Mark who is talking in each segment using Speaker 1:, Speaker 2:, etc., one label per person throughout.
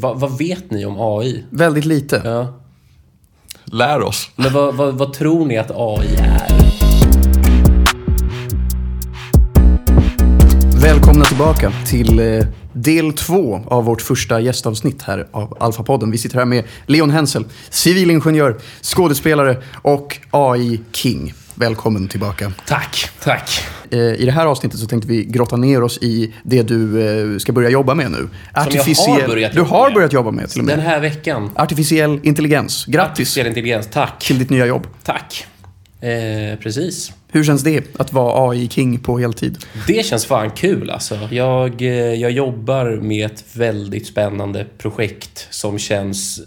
Speaker 1: vad, vad vet ni om AI?
Speaker 2: Väldigt lite.
Speaker 1: Ja.
Speaker 3: Lär oss.
Speaker 1: Men vad, vad, vad tror ni att AI är?
Speaker 2: Välkomna tillbaka till eh, del två av vårt första gästavsnitt här av Alfa-podden. Vi sitter här med Leon Hensel, civilingenjör, skådespelare och AI-king. Välkommen tillbaka.
Speaker 1: Tack, tack.
Speaker 2: Eh, I det här avsnittet så tänkte vi grotta ner oss i det du eh, ska börja jobba med nu.
Speaker 1: jag har börjat
Speaker 2: du
Speaker 1: jobba
Speaker 2: har
Speaker 1: med.
Speaker 2: börjat jobba med till och med.
Speaker 1: Den här veckan.
Speaker 2: Artificiell intelligens. Grattis
Speaker 1: Artificiell intelligens. Tack.
Speaker 2: till ditt nya jobb.
Speaker 1: Tack. Eh, precis.
Speaker 2: Hur känns det att vara AI-king på heltid?
Speaker 1: Det känns fan kul alltså. Jag, eh, jag jobbar med ett väldigt spännande projekt som känns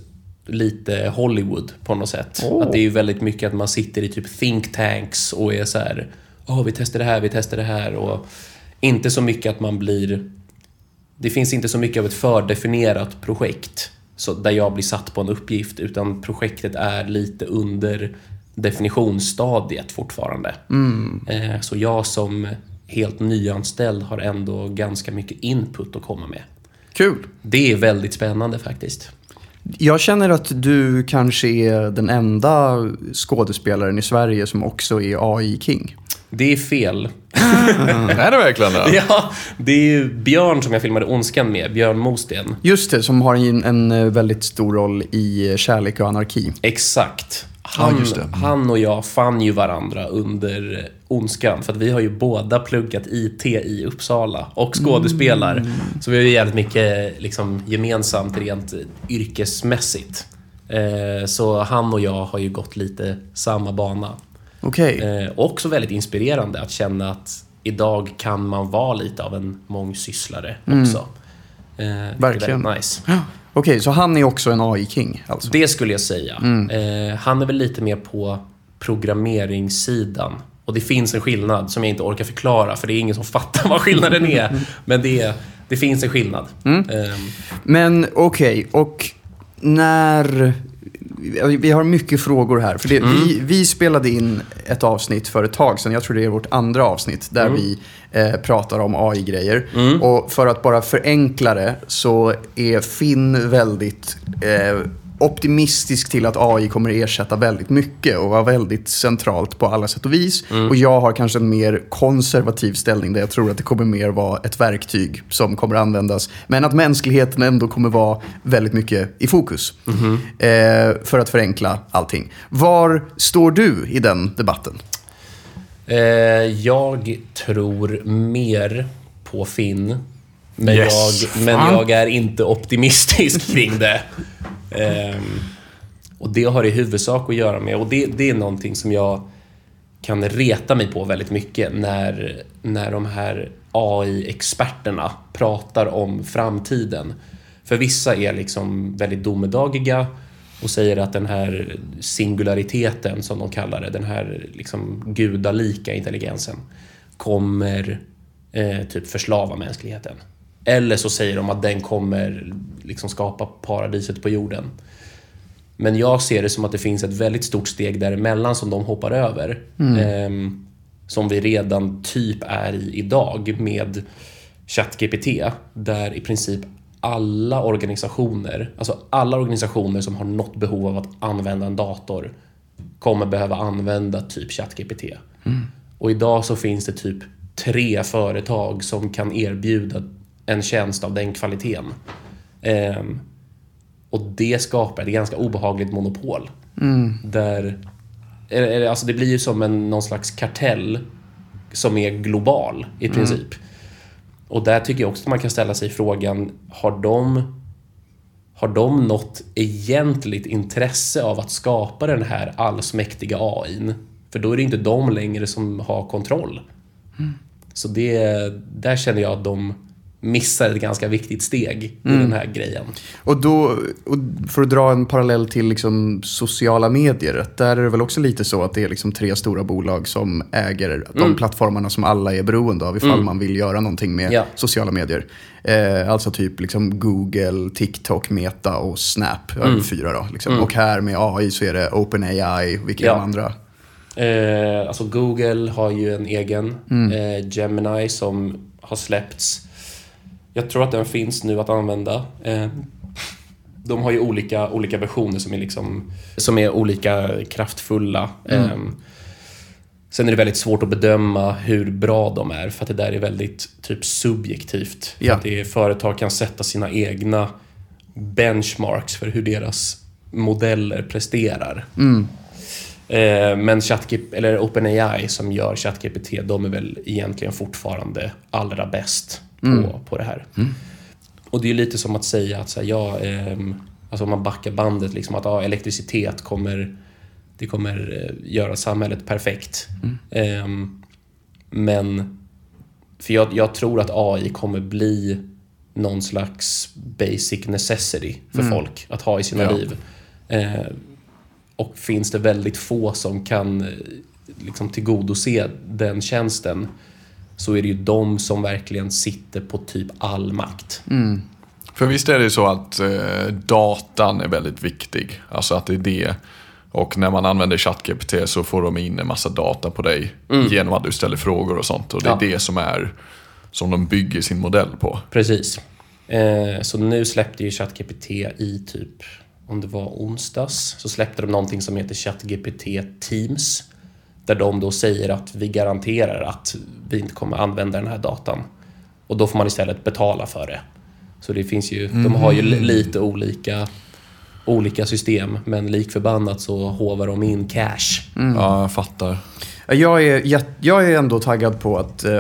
Speaker 1: lite Hollywood på något sätt.
Speaker 2: Åh.
Speaker 1: Att det är väldigt mycket att man sitter i typ think tanks och är så här. Åh, vi testar det här, vi testar det här och inte så mycket att man blir... Det finns inte så mycket av ett fördefinierat projekt så där jag blir satt på en uppgift utan projektet är lite under definitionsstadiet fortfarande. Eh, Så jag som helt nyanställd har ändå ganska mycket input att komma med.
Speaker 2: Kul!
Speaker 1: Det är väldigt spännande faktiskt.
Speaker 2: Jag känner att du kanske är den enda skådespelaren i Sverige som också är AI-king.
Speaker 1: Det är fel.
Speaker 3: Är det verkligen det?
Speaker 1: Ja, det är ju Björn som jag filmade Ondskan med, Björn Mosten.
Speaker 2: Just det, som har en, en eh, väldigt stor roll i eh, Kärlek och anarki.
Speaker 1: Exakt. Han,
Speaker 2: Ja, just det.
Speaker 1: han och jag fann ju varandra under Ondskan för att vi har ju båda pluggat IT i Uppsala och skådespelar.
Speaker 2: Mm.
Speaker 1: Så vi har ju jävligt mycket liksom, gemensamt rent yrkesmässigt. Eh, så han och jag har ju gått lite samma bana.
Speaker 2: Okej.
Speaker 1: Eh, också väldigt inspirerande att känna att idag kan man vara lite av en mångsysslare också. Eh,
Speaker 2: Mm. Verkligen.
Speaker 1: Nice.
Speaker 2: Okej, så han är också en AI-king alltså?
Speaker 1: Det skulle jag säga.
Speaker 2: Mm.
Speaker 1: Eh, han är väl lite mer på programmeringssidan. Och det finns en skillnad som jag inte orkar förklara för det är ingen som fattar vad skillnaden är. Men det, det finns en skillnad.
Speaker 2: Mm.
Speaker 1: Eh,
Speaker 2: Men okej, och när... Vi har mycket frågor här. För det, vi, vi spelade in ett avsnitt för ett tag sedan, jag tror det är vårt andra avsnitt, där vi eh, pratar om AI-grejer. Och för att bara förenkla det så är Finn väldigt eh, optimistisk till att AI kommer ersätta väldigt mycket och vara väldigt centralt på alla sätt och vis. Och jag har kanske en mer konservativ ställning där jag tror att det kommer mer vara ett verktyg som kommer användas. Men att mänskligheten ändå kommer vara väldigt mycket i fokus. Eh, för att förenkla allting. Var står du i den debatten?
Speaker 1: eh, jag tror mer på Finn. Men,
Speaker 3: Yes.
Speaker 1: jag, men jag är inte optimistisk kring det. Ehm, och det har i huvudsak att göra med, och det, det är någonting som jag kan reta mig på väldigt mycket när, när de här AI-experterna pratar om framtiden. För vissa är liksom väldigt domedagiga och säger att den här singulariteten, som de kallar det, den här liksom gudalika intelligensen, kommer eh, typ förslava mänskligheten. Eller så säger de att den kommer liksom skapa paradiset på jorden. Men jag ser det som att det finns ett väldigt stort steg däremellan som de hoppar över. Ehm, som vi redan typ är i idag med ChatGPT. Där i princip alla organisationer, alltså alla organisationer som har något behov av att använda en dator kommer behöva använda typ ChatGPT. Och idag så finns det typ tre företag som kan erbjuda en tjänst av den kvaliteten. Ehm, och det skapar ett ganska obehagligt monopol. Där, eller- eller, alltså det blir ju som en, någon slags kartell som är global i princip. Och där tycker jag också att man kan ställa sig frågan, har de, har de något egentligt intresse av att skapa den här allsmäktiga AIn? För då är det inte de längre som har kontroll. Så det, där känner jag att de missar ett ganska viktigt steg i den här grejen.
Speaker 2: Och då, och för att dra en parallell till liksom sociala medier, där är det väl också lite så att det är liksom tre stora bolag som äger de plattformarna som alla är beroende av ifall man vill göra någonting med
Speaker 1: Ja.
Speaker 2: sociala medier. Eh, alltså typ liksom Google, TikTok, Meta och Snap, mm. fyra då. Liksom. Och här med AI så är det OpenAI, vilka är
Speaker 1: Ja.
Speaker 2: de andra?
Speaker 1: Eh, alltså Google har ju en egen eh, Gemini som har släppts. Jag tror att den finns nu att använda. Eh, de har ju olika, olika versioner som är, liksom, som är olika kraftfulla. Ehm, sen är det väldigt svårt att bedöma hur bra de är för att det där är väldigt typ subjektivt.
Speaker 2: Ja.
Speaker 1: att det är, företag kan sätta sina egna benchmarks för hur deras modeller presterar. Eh, men ChatGPT, eller OpenAI som gör ChatGPT, de är väl egentligen fortfarande allra bäst på, på det här. Och det är lite som att säga att så här, ja, ehm, alltså om man backar bandet, liksom att ja, elektricitet kommer, det kommer eh, göra samhället perfekt. Ehm, men, för jag, jag tror att AI kommer bli någon slags basic necessity för folk att ha i sina
Speaker 3: Ja.
Speaker 1: liv. Eh, och finns det väldigt få som kan eh, liksom tillgodose den tjänsten så är det ju de som verkligen sitter på typ all makt.
Speaker 3: För visst är det så att eh, datan är väldigt viktig. Alltså att det är det. Och när man använder ChatGPT så får de in en massa data på dig genom att du ställer frågor och sånt. Och det är
Speaker 1: Mm. Ja.
Speaker 3: det som är som de bygger sin modell på.
Speaker 1: Precis. Eh, så nu släppte ju ChatGPT i typ, om det var onsdags, så släppte de någonting som heter ChatGPT Teams. Där de då säger att vi garanterar att vi inte kommer använda den här datan. Och då får man istället betala för det. Så det finns ju, de har ju li- lite olika, olika system, men lik förbannat så hovar de in cash.
Speaker 3: Ja, jag fattar.
Speaker 2: Jag är, jätt- jag är ändå taggad på att eh,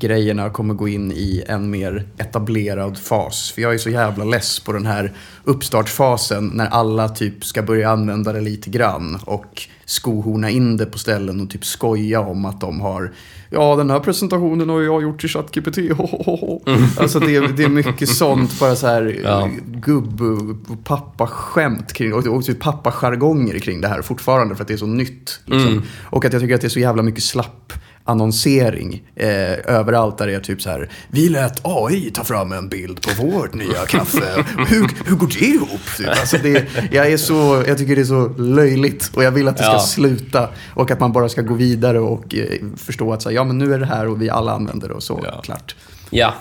Speaker 2: AI-grejerna kommer gå in i en mer etablerad fas. För jag är så jävla less på den här uppstartsfasen när alla typ ska börja använda det lite grann och skohorna in det på ställen och typ skoja om att de har Ja, den här presentationen har jag gjort i ChatGPT. Alltså det, är- det är mycket sånt, bara så här
Speaker 1: Ja.
Speaker 2: gubb och pappaskämt kring och, och typ pappajargonger kring det här fortfarande för att det är så nytt. Liksom. Och att jag tycker att det är så jävla mycket slapp annonsering eh, överallt där det är typ så här. Vi lät AI ta fram en bild på vårt nya kaffe. Hur, hur går det ihop? Typ. Alltså det, jag, är så, jag tycker det är så löjligt och jag vill att det ska
Speaker 1: Ja.
Speaker 2: sluta. Och att man bara ska gå vidare och eh, förstå att så här, ja, men nu är det här och vi alla använder det och så.
Speaker 3: Ja.
Speaker 2: Klart.
Speaker 1: Ja,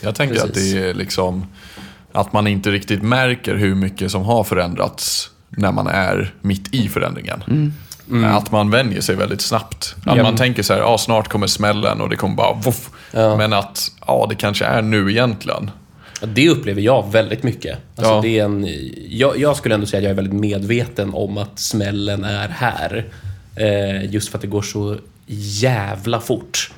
Speaker 3: Jag tänker att
Speaker 1: Precis.
Speaker 3: det är liksom att man inte riktigt märker hur mycket som har förändrats när man är mitt i förändringen. Att man vänjer sig väldigt snabbt. Att
Speaker 1: Ja.
Speaker 3: man tänker så här, ja snart kommer smällen och det kommer bara voff.
Speaker 1: Ja.
Speaker 3: Men att, ja det kanske är nu egentligen.
Speaker 1: Det upplever jag väldigt mycket. Alltså
Speaker 3: Ja.
Speaker 1: det är en, jag, jag skulle ändå säga att jag är väldigt medveten om att smällen är här. Eh, just för att det går så jävla fort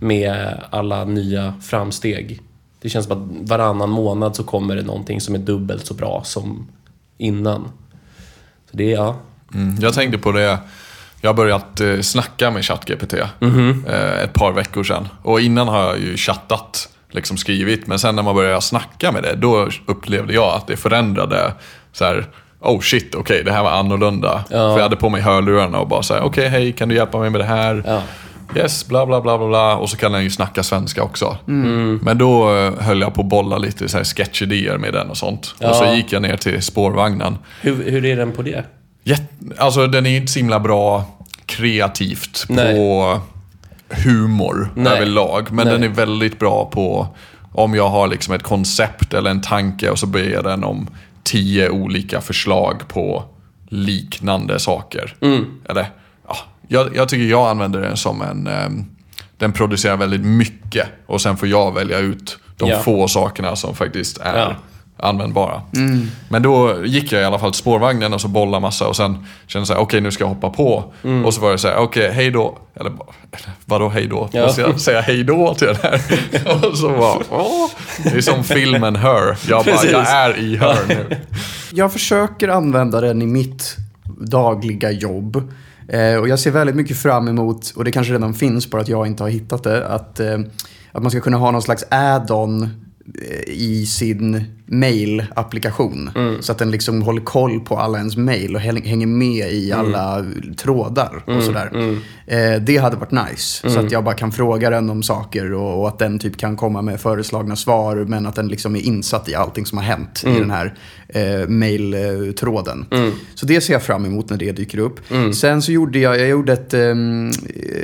Speaker 1: med alla nya framsteg. Det känns som att varannan månad så kommer det någonting som är dubbelt så bra som innan. Så det är, ja.
Speaker 3: Mm. Jag tänkte på det, jag har börjat eh, snacka med ChatGPT eh, ett par veckor sedan. Och innan har jag ju chattat, liksom skrivit. Men sen när man började snacka med det, då upplevde jag att det förändrade så här. Oh shit, okej det här var annorlunda. För jag hade på mig hörlurarna och bara såhär, okej hej kan du hjälpa mig med det här?
Speaker 1: Ja.
Speaker 3: Yes, bla bla bla bla bla. Och så kan den ju snacka svenska också. Men då eh, höll jag på att bolla lite så här sketchidéer med den och sånt. Och så
Speaker 1: Ja.
Speaker 3: gick jag ner till spårvagnen.
Speaker 1: Hur, hur är den på det?
Speaker 3: Alltså den är ju inte så himla bra kreativt
Speaker 1: Nej.
Speaker 3: på humor
Speaker 1: Nej.
Speaker 3: överlag. Men
Speaker 1: Nej.
Speaker 3: den är väldigt bra på om jag har liksom ett koncept eller en tanke och så ber jag den om tio olika förslag på liknande saker.
Speaker 1: Mm.
Speaker 3: Eller, ja, jag, jag tycker jag använder den som en... ehm, den producerar väldigt mycket och sen får jag välja ut de
Speaker 1: Ja.
Speaker 3: få sakerna som faktiskt är
Speaker 1: Ja.
Speaker 3: Användbara. Men då gick jag i alla fall till spårvagnen och så bollade massa och sen kände jag så här, okej nu ska jag hoppa på. Och så var det så här, okej hej då. Eller vadå hej då?
Speaker 1: Ja.
Speaker 3: Måste jag säga hej då till den här? och så bara, åh. Det är som filmen Her. Jag bara,
Speaker 1: Precis.
Speaker 3: jag är i Her nu.
Speaker 2: Jag försöker använda den i mitt dagliga jobb. Eh, och jag ser väldigt mycket fram emot, och det kanske redan finns, bara att jag inte har hittat det, att, eh, att man ska kunna ha någon slags add-on i sin mail-applikation. Så att den liksom håller koll på alla ens mail och häng- hänger med i alla trådar och sådär. Eh, det hade varit nice. Så att jag bara kan fråga den om saker och, och att den typ kan komma med föreslagna svar men att den liksom är insatt i allting som har hänt i den här eh, mail-tråden. Så det ser jag fram emot när det dyker upp. Sen så gjorde jag, jag gjorde ett, ehm, eh,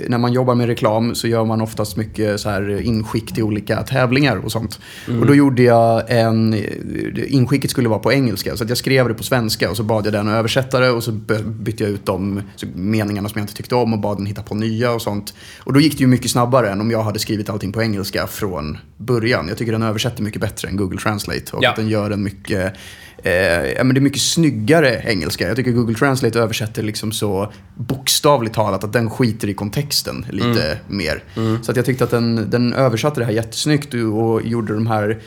Speaker 2: när man jobbar med reklam så gör man oftast mycket så här inskick till olika tävlingar och sånt. Och då gjorde jag en, inskicket skulle vara på engelska, så jag skrev det på svenska och så bad jag den att översätta det och så by- bytte jag ut de meningarna som jag inte tyckte om och bad den hitta på nya och sånt. Och då gick det ju mycket snabbare än om jag hade skrivit allting på engelska från början. Jag tycker den översätter mycket bättre än Google Translate och
Speaker 1: Ja.
Speaker 2: att den gör en mycket Eh, ja, men det är mycket snyggare engelska. Jag tycker Google Translate översätter liksom så bokstavligt talat att den skiter i kontexten lite mer. Så att jag tyckte att den, den översatte det här jättesnyggt och, och gjorde de här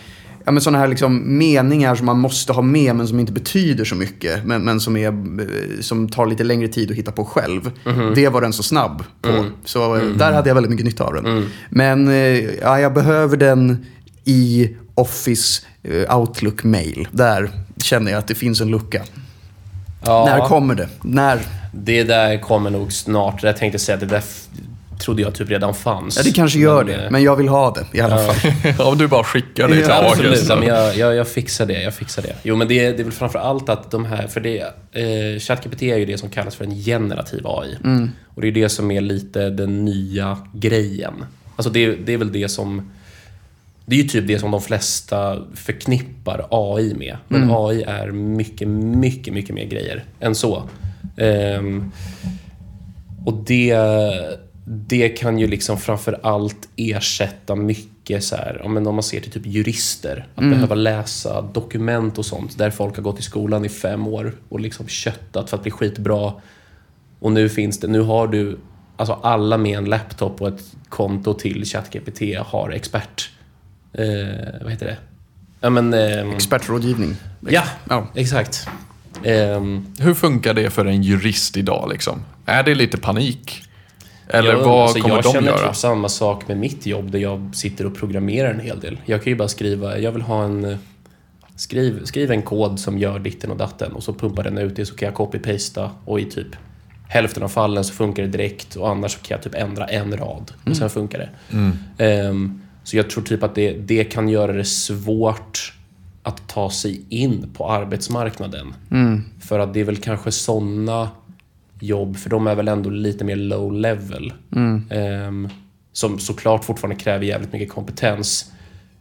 Speaker 2: Ja, men sådana här liksom meningar som man måste ha med men som inte betyder så mycket. Men, men som, är, eh, som tar lite längre tid att hitta på själv. Det var den så snabb på. Så eh, där hade jag väldigt mycket nytta av den. Men eh, ja, jag behöver den i Office Outlook Mail. Där känner jag att det finns en lucka.
Speaker 1: Ja,
Speaker 2: När kommer det? När?
Speaker 1: det där kommer nog snart. Jag tänkte säga att det där trodde jag typ redan fanns.
Speaker 2: Ja, det kanske gör
Speaker 1: Men,
Speaker 2: det.
Speaker 1: eh,
Speaker 2: Men jag vill ha det i alla fall.
Speaker 3: Om du bara skickar det till
Speaker 2: Ja,
Speaker 3: August.
Speaker 1: Ja, men jag, jag, jag fixar det. Jag fixar det. Jo, men det, det är väl framför allt att de här... För det, eh, ChatGPT är ju det som kallas för en generativ AI. Och det är det som är lite den nya grejen. Alltså det, det är väl det som... Det är ju typ det som de flesta förknippar AI med. Men AI är mycket, mycket, mycket mer grejer än så. Ehm, och det, det kan ju liksom framför allt ersätta mycket så här, om man ser till typ jurister. Att behöva läsa dokument och sånt där folk har gått i skolan i fem år och liksom köttat för att bli skitbra. Och nu finns det, nu har du, alltså alla med en laptop och ett konto till ChatGPT har expert, eh, vad heter det? Ja men, ehm,
Speaker 2: Expertrådgivning.
Speaker 1: ja,
Speaker 2: Ja.
Speaker 1: exakt. Ehm,
Speaker 3: Hur funkar det för en jurist idag liksom? Är det lite panik? Eller
Speaker 1: Jag-
Speaker 3: vad
Speaker 1: alltså,
Speaker 3: kommer
Speaker 1: jag
Speaker 3: de
Speaker 1: känner
Speaker 3: göra?
Speaker 1: typ samma sak med mitt jobb där jag sitter och programmerar en hel del. Jag kan ju bara skriva, jag vill ha en... eh, Skriv, skriv en kod som gör ditten och datten och så pumpar den ut det så kan jag copy-pasta och i typ hälften av fallen så funkar det direkt och annars så kan jag typ ändra en rad och sen funkar det. Ehm, så jag tror typ att det, det kan göra det svårt att ta sig in på arbetsmarknaden. För att det är väl kanske sådana jobb, för de är väl ändå lite mer low level. Ehm, som såklart fortfarande kräver jävligt mycket kompetens.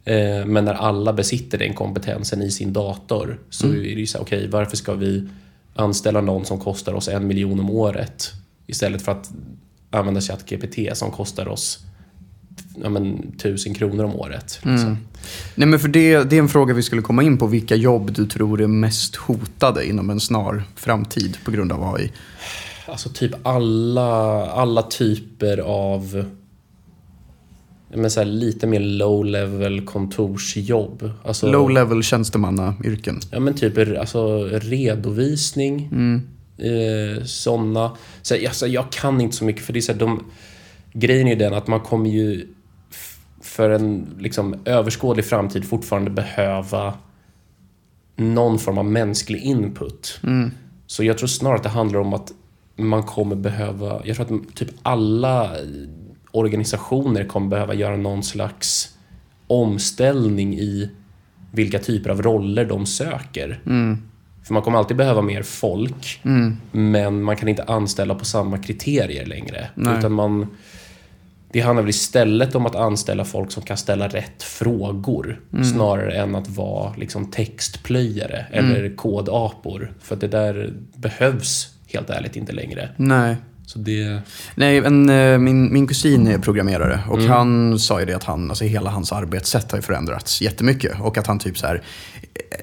Speaker 1: Eh, men när alla besitter den kompetensen i sin dator så är det ju så här, okej, varför ska vi anställa någon som kostar oss en miljon om året istället för att använda ChatGPT som kostar oss ja, men, tusen kronor om året. Liksom.
Speaker 2: Nej, men för det, det är en fråga vi skulle komma in på. Vilka jobb du tror är mest hotade inom en snar framtid på grund av AI?
Speaker 1: Alltså typ alla, alla typer av men så här, lite mer low level kontorsjobb. Alltså,
Speaker 2: Low level tjänstemannayrken.
Speaker 1: Ja men typ alltså, redovisning. Eh, såna. Så, alltså, jag kan inte så mycket för det är så här, de, Grejen är ju den att man kommer ju för en liksom, överskådlig framtid fortfarande behöva någon form av mänsklig input. Så jag tror snarare att det handlar om att man kommer behöva, jag tror att typ alla organisationer kommer behöva göra någon slags omställning i vilka typer av roller de söker. För man kommer alltid behöva mer folk, men man kan inte anställa på samma kriterier längre.
Speaker 2: Nej.
Speaker 1: Utan man, det handlar väl istället om att anställa folk som kan ställa rätt frågor snarare än att vara liksom textplöjare eller kodapor. För det där behövs helt ärligt inte längre.
Speaker 2: Nej.
Speaker 1: Så det...
Speaker 2: Nej, en, eh, min, min kusin är programmerare och
Speaker 1: Mm.
Speaker 2: han sa ju det att han, alltså hela hans arbetssätt har ju förändrats jättemycket. Och att han typ så här,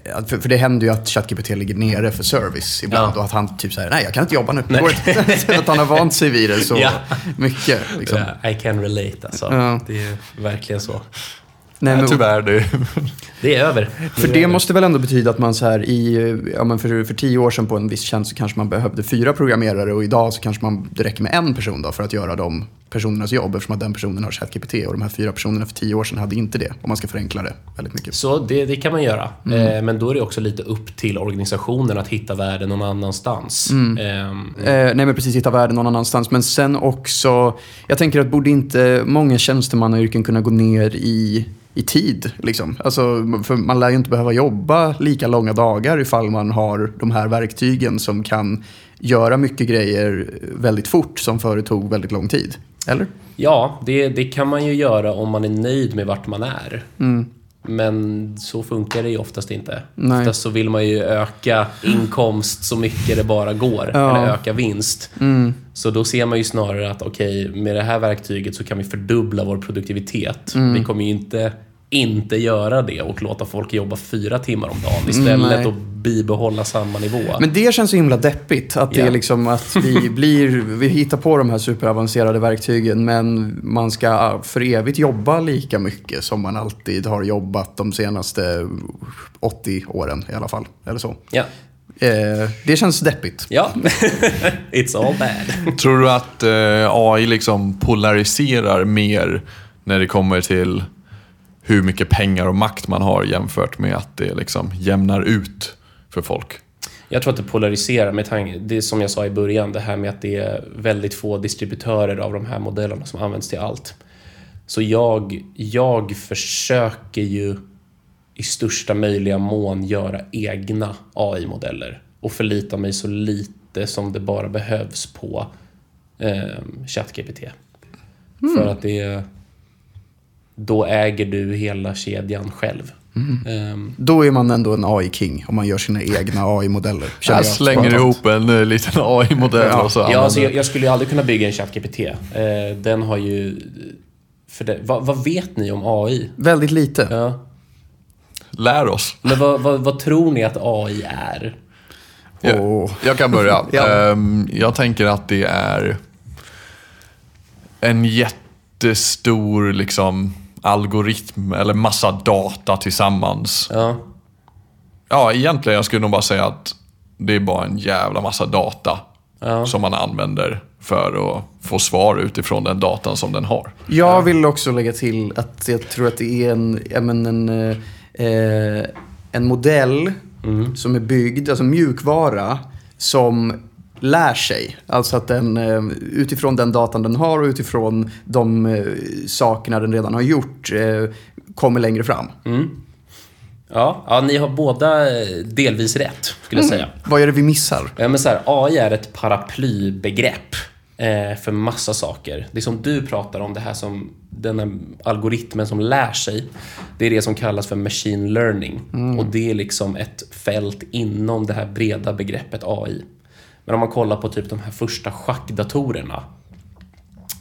Speaker 2: eh, för, för det händer ju att ChatGPT ligger nere för service ibland
Speaker 1: Ja.
Speaker 2: och att han typ säger nej jag kan inte jobba nu. Att han har vant sig vid det så
Speaker 1: Ja.
Speaker 2: mycket. Liksom.
Speaker 1: I can relate alltså.
Speaker 2: Ja.
Speaker 1: Det är verkligen så.
Speaker 2: Nej, men-
Speaker 3: tyvärr, det,
Speaker 1: Det är över.
Speaker 2: För det måste väl ändå betyda att man så här i, ja men för, för tio år sedan på en viss tjänst så kanske man behövde fyra programmerare och idag så kanske man, det räcker med en person då för att göra de personernas jobb eftersom att den personen har ChatGPT och de här fyra personerna för tio år sedan hade inte det. Om man ska förenkla det väldigt mycket.
Speaker 1: Så det, det kan man göra. Eh, men då är det också lite upp till organisationen att hitta värden någon annanstans. Ehm,
Speaker 2: Eh, nej men precis, hitta värden någon annanstans. Men sen också, jag tänker att borde inte många tjänstemannayrken kunna gå ner i, i tid? Liksom? Alltså, för man lär ju inte behöva jobba lika långa dagar ifall man har de här verktygen som kan göra mycket grejer väldigt fort som förut tog väldigt lång tid. Eller?
Speaker 1: Ja, det, det kan man ju göra om man är nöjd med vart man är. Men så funkar det ju oftast inte.
Speaker 2: Nej.
Speaker 1: Oftast så vill man ju öka inkomst så mycket det bara går.
Speaker 2: Ja.
Speaker 1: Eller öka vinst. Så då ser man ju snarare att okej, med det här verktyget så kan vi fördubbla vår produktivitet. Vi kommer ju inte inte göra det och låta folk jobba fyra timmar om dagen istället och bibehålla samma nivå.
Speaker 2: Men det känns så himla deppigt. Att det är liksom att vi blir, vi hittar på de här superavancerade verktygen men man ska för evigt jobba lika mycket som man alltid har jobbat de senaste 80 åren i alla fall. Eller så.
Speaker 1: Ja.
Speaker 2: Eh, det känns deppigt.
Speaker 1: Ja. It's all bad.
Speaker 3: Tror du att eh, AI liksom polariserar mer när det kommer till hur mycket pengar och makt man har jämfört med att det liksom jämnar ut för folk?
Speaker 1: Jag tror att det polariserar med tanke, det som jag sa i början, det här med att det är väldigt få distributörer av de här modellerna som används till allt. Så jag, jag försöker ju i största möjliga mån göra egna AI-modeller och förlita mig så lite som det bara behövs på eh, ChatGPT. För att det är, då äger du hela kedjan själv. Ehm,
Speaker 2: Då är man ändå en AI-king om man gör sina egna AI-modeller.
Speaker 3: Jag slänger ihop en eh, liten AI-modell
Speaker 2: Ja.
Speaker 3: och så
Speaker 1: Ja, alltså jag, jag skulle ju aldrig kunna bygga en ChatGPT. Eh, den har ju... För det, vad, vad vet ni om AI?
Speaker 2: Väldigt lite.
Speaker 1: Ja.
Speaker 3: Lär oss.
Speaker 1: Men vad, vad, vad tror ni att AI är?
Speaker 3: Jag, jag kan börja.
Speaker 2: Ja.
Speaker 3: Ehm, jag tänker att det är en jättestor liksom, algoritm eller massa data tillsammans.
Speaker 1: Ja.
Speaker 3: Ja, egentligen jag skulle nog bara säga att det är bara en jävla massa data
Speaker 1: Ja.
Speaker 3: som man använder för att få svar utifrån den datan som den har.
Speaker 2: Jag vill också lägga till att jag tror att det är en, men en, eh, eh, en modell som är byggd, alltså mjukvara, som lär sig. Alltså att den eh, utifrån den datan den har och utifrån de eh, sakerna den redan har gjort eh, kommer längre fram.
Speaker 1: Ja, ja, ni har båda delvis rätt, skulle jag säga.
Speaker 2: Vad är det vi missar?
Speaker 1: Ja, men så här, AI är ett paraplybegrepp eh, för massa saker. Det som du pratar om, det här som den här algoritmen som lär sig, det är det som kallas för machine learning. Och det är liksom ett fält inom det här breda begreppet AI. Men om man kollar på typ de här första schackdatorerna,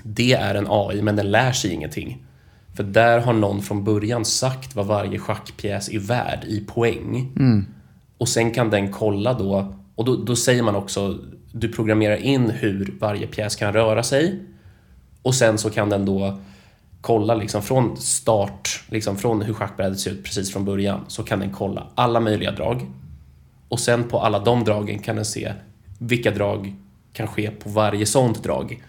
Speaker 1: det är en AI, men den lär sig ingenting. För där har någon från början sagt vad varje schackpjäs är värd i poäng. Och sen kan den kolla då, och då, då säger man också, du programmerar in hur varje pjäs kan röra sig. Och sen så kan den då kolla liksom från start, liksom från hur schackbrädet ser ut precis från början, så kan den kolla alla möjliga drag. Och sen på alla de dragen kan den se vilka drag kan ske på varje sånt drag.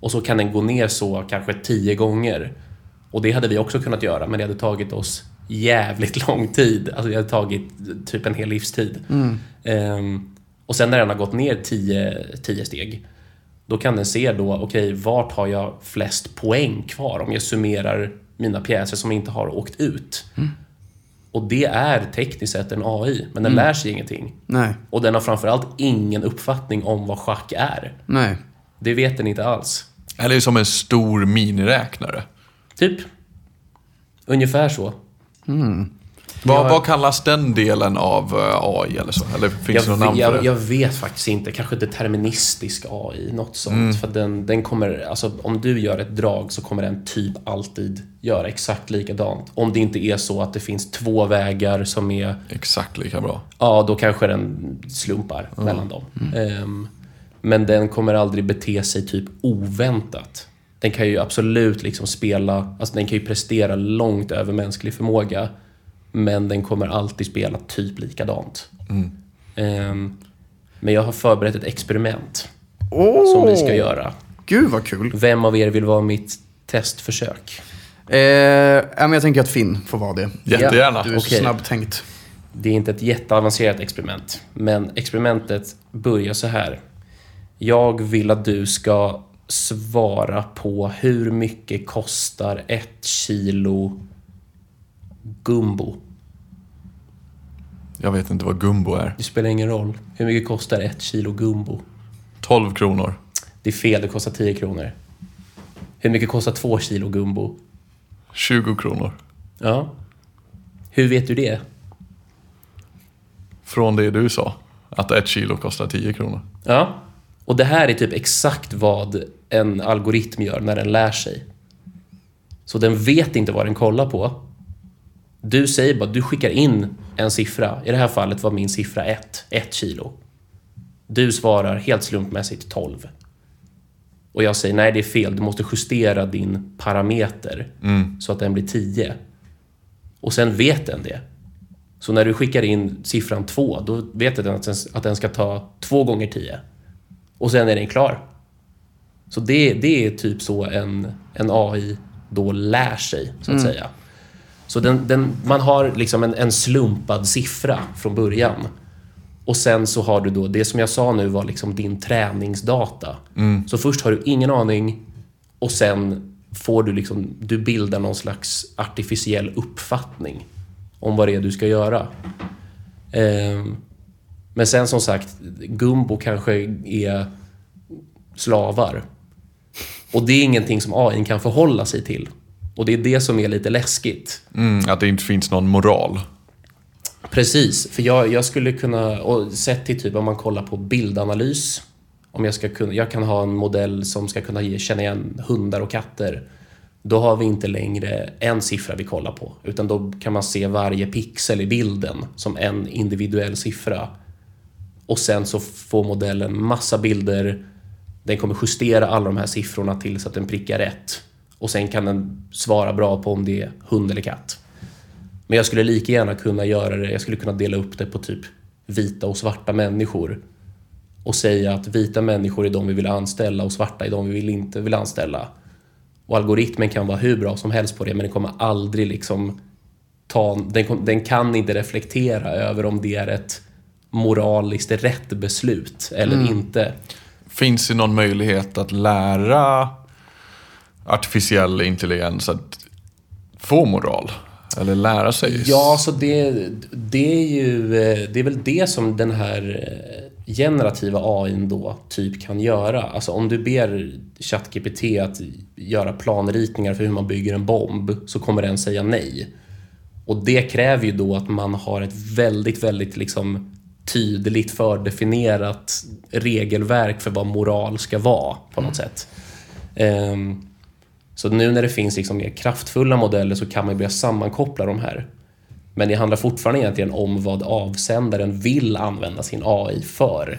Speaker 1: Och så kan den gå ner så kanske tio gånger. Och det hade vi också kunnat göra, men det hade tagit oss jävligt lång tid. Alltså det hade tagit typ en hel livstid. Ehm, och sen när den har gått ner tio, tio steg, då kan den se då, okej, vart har jag flest poäng kvar om jag summerar mina pjäser som inte har åkt ut? Och det är tekniskt sett en AI, men den lär sig ingenting.
Speaker 2: Nej,
Speaker 1: Och den har framförallt ingen uppfattning om vad schack är.
Speaker 2: nej.
Speaker 1: Det vet den inte alls.
Speaker 3: Eller som en stor miniräknare.
Speaker 1: Typ. Ungefär så.
Speaker 3: Vad, vad kallas den delen av eh, AI eller så? Eller finns
Speaker 1: Jag,
Speaker 3: det något namn för
Speaker 1: jag,
Speaker 3: det?
Speaker 1: jag vet faktiskt inte. Kanske deterministisk AI, något sånt.
Speaker 3: Mm.
Speaker 1: För den, den kommer, alltså, om du gör ett drag så kommer den typ alltid göra exakt likadant. Om det inte är så att det finns två vägar som är
Speaker 3: Exakt lika bra.
Speaker 1: Ja, då kanske den slumpar mellan dem. Ehm, men den kommer aldrig bete sig typ oväntat. Den kan ju absolut liksom spela, alltså den kan ju prestera långt över mänsklig förmåga. Men den kommer alltid spela typ likadant. Ehm, men jag har förberett ett experiment
Speaker 2: Åh,
Speaker 1: som vi ska göra.
Speaker 2: Gud vad kul.
Speaker 1: Vem av er vill vara mitt testförsök?
Speaker 2: Eh, men jag tänker att Finn får vara det.
Speaker 3: Jättegärna.
Speaker 2: Du är så
Speaker 1: Okej.
Speaker 2: snabbtänkt.
Speaker 1: Det är inte ett jätteavancerat experiment, men experimentet börjar så här. Jag vill att du ska svara på hur mycket kostar ett kilo gumbo?
Speaker 3: Jag vet inte vad gumbo är.
Speaker 1: Det spelar ingen roll. Hur mycket kostar ett kilo gumbo?
Speaker 3: 12 kronor.
Speaker 1: Det är fel, det kostar 10 kronor. Hur mycket kostar två kilo gumbo?
Speaker 3: 20 kronor.
Speaker 1: Ja. Hur vet du det?
Speaker 3: Från det du sa. Att ett kilo kostar 10 kronor.
Speaker 1: Ja. Och det här är typ exakt vad en algoritm gör när den lär sig. Så den vet inte vad den kollar på. Du säger bara, du skickar in en siffra. I det här fallet var min siffra 1, 1 kilo. Du svarar helt slumpmässigt 12. Och jag säger, nej det är fel, du måste justera din parameter så att den blir 10. Och sen vet den det. Så när du skickar in siffran 2, då vet den att den, att den ska ta 2 gånger 10. Och sen är den klar. Så det, det är typ så en, en AI då lär sig, så att säga. Så den, den, man har liksom en, en slumpad siffra från början. Och sen så har du då, det som jag sa nu var liksom din träningsdata. Så först har du ingen aning och sen får du liksom, du bildar någon slags artificiell uppfattning om vad det är du ska göra. Ehm, men sen som sagt, Gumbo kanske är slavar. Och det är ingenting som AI kan förhålla sig till. Och det är det som är lite läskigt.
Speaker 3: Mm, att det inte finns någon moral.
Speaker 1: Precis, för jag, jag skulle kunna, och sett till typ om man kollar på bildanalys, om jag ska kunna, jag kan ha en modell som ska kunna ge, känna igen hundar och katter. Då har vi inte längre en siffra vi kollar på, utan då kan man se varje pixel i bilden som en individuell siffra. Och sen så får modellen massa bilder, den kommer justera alla de här siffrorna till så att den prickar rätt. Och sen kan den svara bra på om det är hund eller katt. Men jag skulle lika gärna kunna göra det, jag skulle kunna dela upp det på typ vita och svarta människor. Och säga att vita människor är de vi vill anställa och svarta är de vi vill inte vill anställa. Och algoritmen kan vara hur bra som helst på det men den kommer aldrig liksom ta, den, den kan inte reflektera över om det är ett moraliskt rätt beslut eller inte.
Speaker 3: Finns det någon möjlighet att lära artificiell intelligens att få moral? Eller lära sig?
Speaker 1: Ja, så det, det är ju eh, det är väl det som den här eh, generativa AI då typ kan göra. Alltså om du ber ChatGPT att göra planritningar för hur man bygger en bomb så kommer den säga nej. Och det kräver ju då att man har ett väldigt, väldigt liksom tydligt fördefinierat regelverk för vad moral ska vara på något sätt. Um, så nu när det finns liksom mer kraftfulla modeller så kan man börja sammankoppla de här. Men det handlar fortfarande egentligen om vad avsändaren vill använda sin AI för.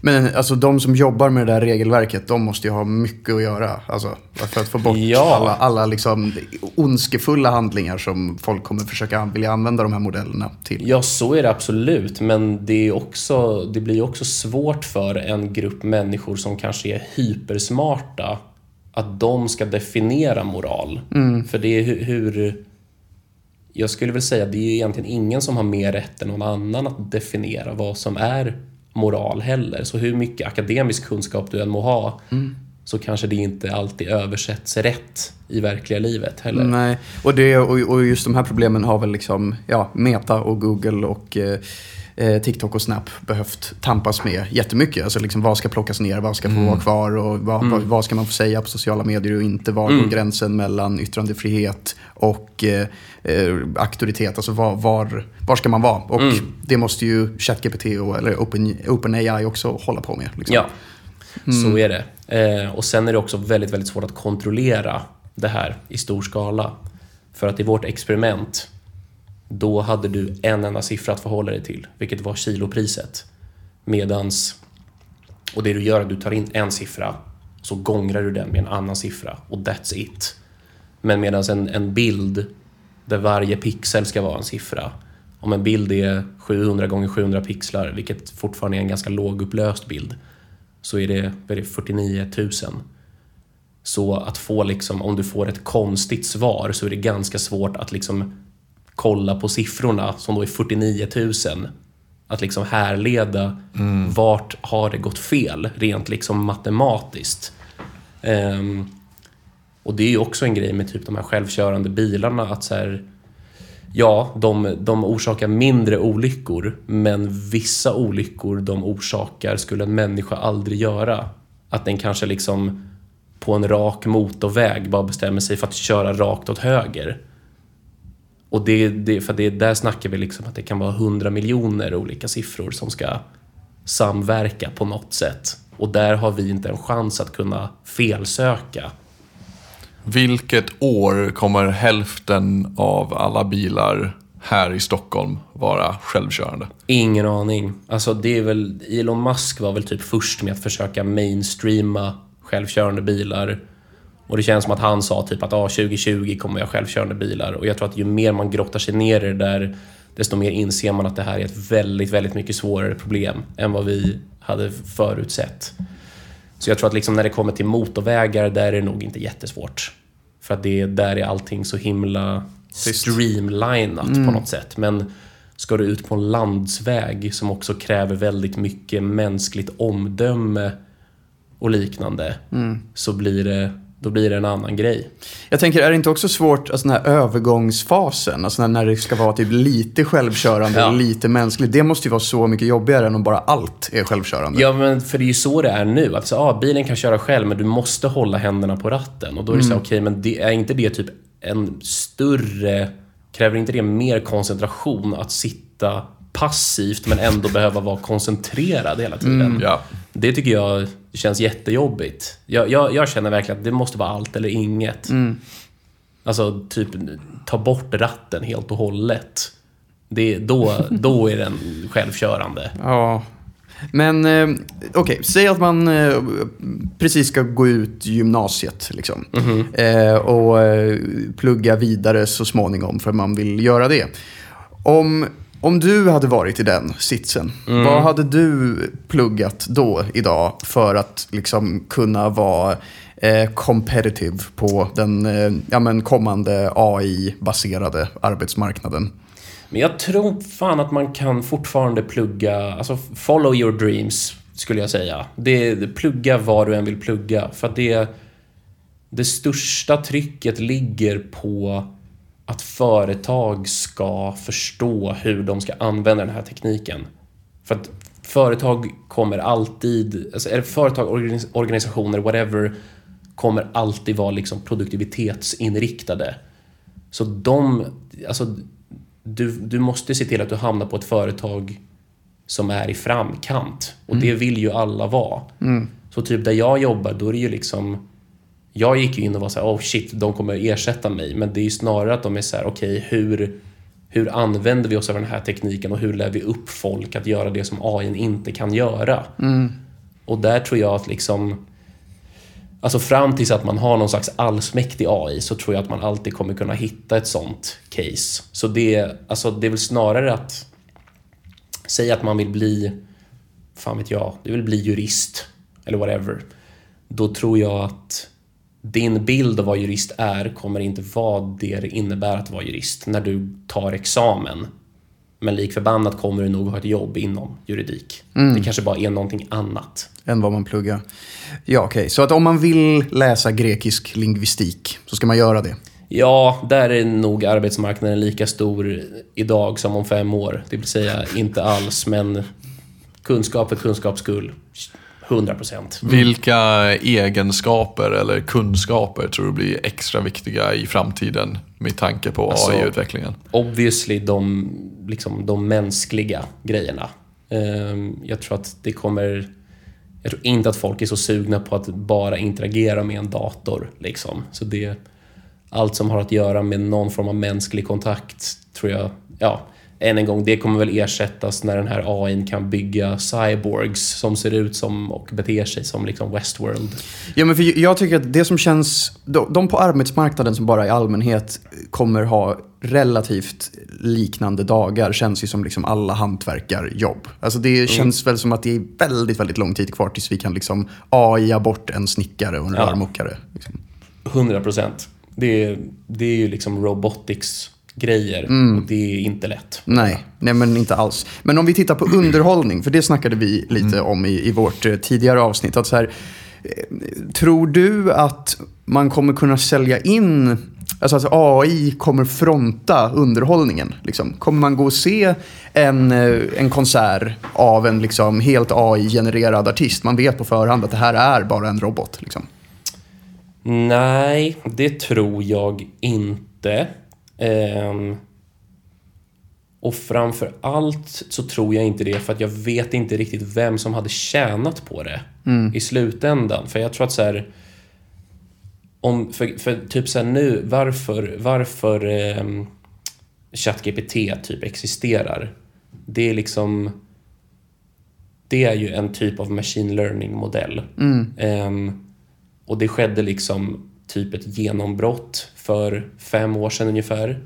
Speaker 2: Men alltså de som jobbar med det där regelverket, de måste ju ha mycket att göra. Alltså, för att få bort
Speaker 1: Ja.
Speaker 2: alla, alla liksom ondskefulla handlingar som folk kommer försöka vilja använda de här modellerna till.
Speaker 1: Ja, så är det absolut, men det, är också, det blir också svårt för en grupp människor som kanske är hypersmarta att de ska definiera moral. För det är hur, hur... Jag skulle väl säga att det är egentligen ingen som har mer rätt än någon annan att definiera vad som är moral heller. Så hur mycket akademisk kunskap du än må ha så kanske det inte alltid översätts rätt i verkliga livet heller.
Speaker 2: Nej, och, det, och, och just de här problemen har väl liksom, ja, Meta och Google och eh, eh, TikTok och Snap behövt tampas med jättemycket. Alltså liksom vad ska plockas ner, vad ska få vara kvar och vad, vad, vad ska man få säga på sociala medier och inte? Var går gränsen mellan yttrandefrihet och eh, eh, auktoritet? Alltså var, var, var ska man vara? Och det måste ju ChatGPT och, eller Open, OpenAI också hålla på med. Liksom.
Speaker 1: Ja, så är det. Eh, och sen är det också väldigt, väldigt svårt att kontrollera det här i stor skala. För att i vårt experiment, då hade du en enda siffra att förhålla dig till, vilket var kilopriset. Medans, och det du gör är att du tar in en siffra, så gångrar du den med en annan siffra och that's it. Men medan en, en bild där varje pixel ska vara en siffra. Om en bild är 700 gånger 700 pixlar, vilket fortfarande är en ganska lågupplöst bild, så är det, är det 49 000. Så att få liksom, om du får ett konstigt svar så är det ganska svårt att liksom kolla på siffrorna som då är 49 000. Att liksom härleda vart har det gått fel rent liksom matematiskt. Um, och det är ju också en grej med typ de här självkörande bilarna att så här, Ja, de, de orsakar mindre olyckor, men vissa olyckor de orsakar skulle en människa aldrig göra. Att den kanske liksom på en rak motorväg bara bestämmer sig för att köra rakt åt höger. Och det, det, för det, där snackar vi liksom att det kan vara 100 miljoner olika siffror som ska samverka på något sätt. Och där har vi inte en chans att kunna felsöka.
Speaker 3: Vilket år kommer hälften av alla bilar här i Stockholm vara självkörande?
Speaker 1: Ingen aning. Alltså det är väl, Elon Musk var väl typ först med att försöka mainstreama självkörande bilar. Och det känns som att han sa typ att ah, 2020 kommer ha självkörande bilar. Och jag tror att ju mer man grottar sig ner i det där, desto mer inser man att det här är ett väldigt, väldigt mycket svårare problem än vad vi hade förutsett. Så jag tror att liksom när det kommer till motorvägar, där är det nog inte jättesvårt. För att det, där är allting så himla streamlinat på något sätt. Men ska du ut på en landsväg som också kräver väldigt mycket mänskligt omdöme och liknande, så blir det, då blir det en annan grej.
Speaker 2: Jag tänker, är det inte också svårt, alltså den här övergångsfasen, alltså när det ska vara typ lite självkörande
Speaker 1: Ja.
Speaker 2: och lite mänskligt. Det måste ju vara så mycket jobbigare än om bara allt är självkörande.
Speaker 1: Ja, men för det är ju så det är nu. Alltså, ja, bilen kan köra själv, men du måste hålla händerna på ratten. Och då är det så här, okej, men det, är inte det typ en större... Kräver inte det mer koncentration att sitta passivt men ändå behöva vara koncentrerad hela tiden?
Speaker 3: Ja.
Speaker 1: Det tycker jag känns jättejobbigt. Jag, jag, jag känner verkligen att det måste vara allt eller inget. Alltså, typ ta bort ratten helt och hållet. Det, då, då är den självkörande.
Speaker 2: Ja. Men eh, okej, säg att man eh, precis ska gå ut gymnasiet liksom. eh, och eh, plugga vidare så småningom för man vill göra det. Om, om du hade varit i den sitsen, vad hade du pluggat då idag för att liksom kunna vara eh, competitive på den eh, ja, men kommande AI-baserade arbetsmarknaden?
Speaker 1: Men jag tror fan att man kan fortfarande plugga, alltså follow your dreams skulle jag säga. Det, det- plugga vad du än vill plugga. För att det, det största trycket ligger på att företag ska förstå hur de ska använda den här tekniken. För att företag kommer alltid, alltså är företag, organis- organisationer, whatever, kommer alltid vara liksom produktivitetsinriktade. Så de, alltså, du, du måste se till att du hamnar på ett företag som är i framkant. Och det vill ju alla vara. Så typ där jag jobbar, då är det ju liksom... Jag gick ju in och var så här, oh shit, de kommer ersätta mig. Men det är ju snarare att de är så här, okej, hur, hur använder vi oss av den här tekniken och hur lär vi upp folk att göra det som AI inte kan göra? Och där tror jag att liksom... Alltså fram tills att man har någon slags allsmäktig AI så tror jag att man alltid kommer kunna hitta ett sånt case. Så det, alltså det är väl snarare att... Säga att man vill bli... Fan vet jag, du vill bli jurist. Eller whatever. Då tror jag att din bild av vad jurist är kommer inte vara det innebär att vara jurist när du tar examen. Men lik förbannat kommer du nog ha ett jobb inom juridik. Det kanske bara är någonting annat.
Speaker 2: än vad man pluggar. Ja, okej. Så att om man vill läsa grekisk lingvistik så ska man göra det.
Speaker 1: Ja, där är nog arbetsmarknaden lika stor idag som om fem år. Det vill säga inte alls, men kunskap för kunskaps skull. 100 procent.
Speaker 3: Vilka egenskaper eller kunskaper tror du blir extra viktiga i framtiden med tanke på
Speaker 1: Alltså-
Speaker 3: AI-utvecklingen?
Speaker 1: Obviously de, liksom, de mänskliga grejerna. Ehm, Jag tror att det kommer... Jag tror inte att folk är så sugna på att bara interagera med en dator. Liksom. Så det, allt som har att göra med någon form av mänsklig kontakt tror jag, ja, än en gång, det kommer väl ersättas när den här AI kan bygga cyborgs som ser ut som och beter sig som liksom Westworld.
Speaker 2: Ja, men för jag tycker att det som känns... De, på arbetsmarknaden som bara i allmänhet kommer ha relativt liknande dagar känns ju som liksom alla hantverkarjobb. Alltså det känns väl som att det är väldigt, väldigt lång tid kvar tills vi kan liksom AI bort en snickare och en
Speaker 1: Ja.
Speaker 2: rörmokare. Liksom.
Speaker 1: 100 procent. Det, är- det är ju liksom robotics grejer och det är inte lätt.
Speaker 2: Nej, nej men inte alls. Men om vi tittar på underhållning, för det snackade vi lite om i, i vårt eh, tidigare avsnitt. Att så här, eh, tror du att man kommer kunna sälja in, alltså att AI kommer fronta underhållningen? Liksom? Kommer man gå och se en, eh, en konsert av en liksom helt AI-genererad artist? Man vet på förhand att det här är bara en robot. Liksom.
Speaker 1: Nej, det tror jag inte. Ehm, Och framför allt så tror jag inte det för att jag vet inte riktigt vem som hade tjänat på det i slutändan. För jag tror att så här, om, för, för typ så nu, varför, varför eh, ChatGPT typ existerar. Det är liksom... Det är ju en typ av machine learning-modell. Ehm, och det skedde liksom typ ett genombrott för fem år sedan ungefär.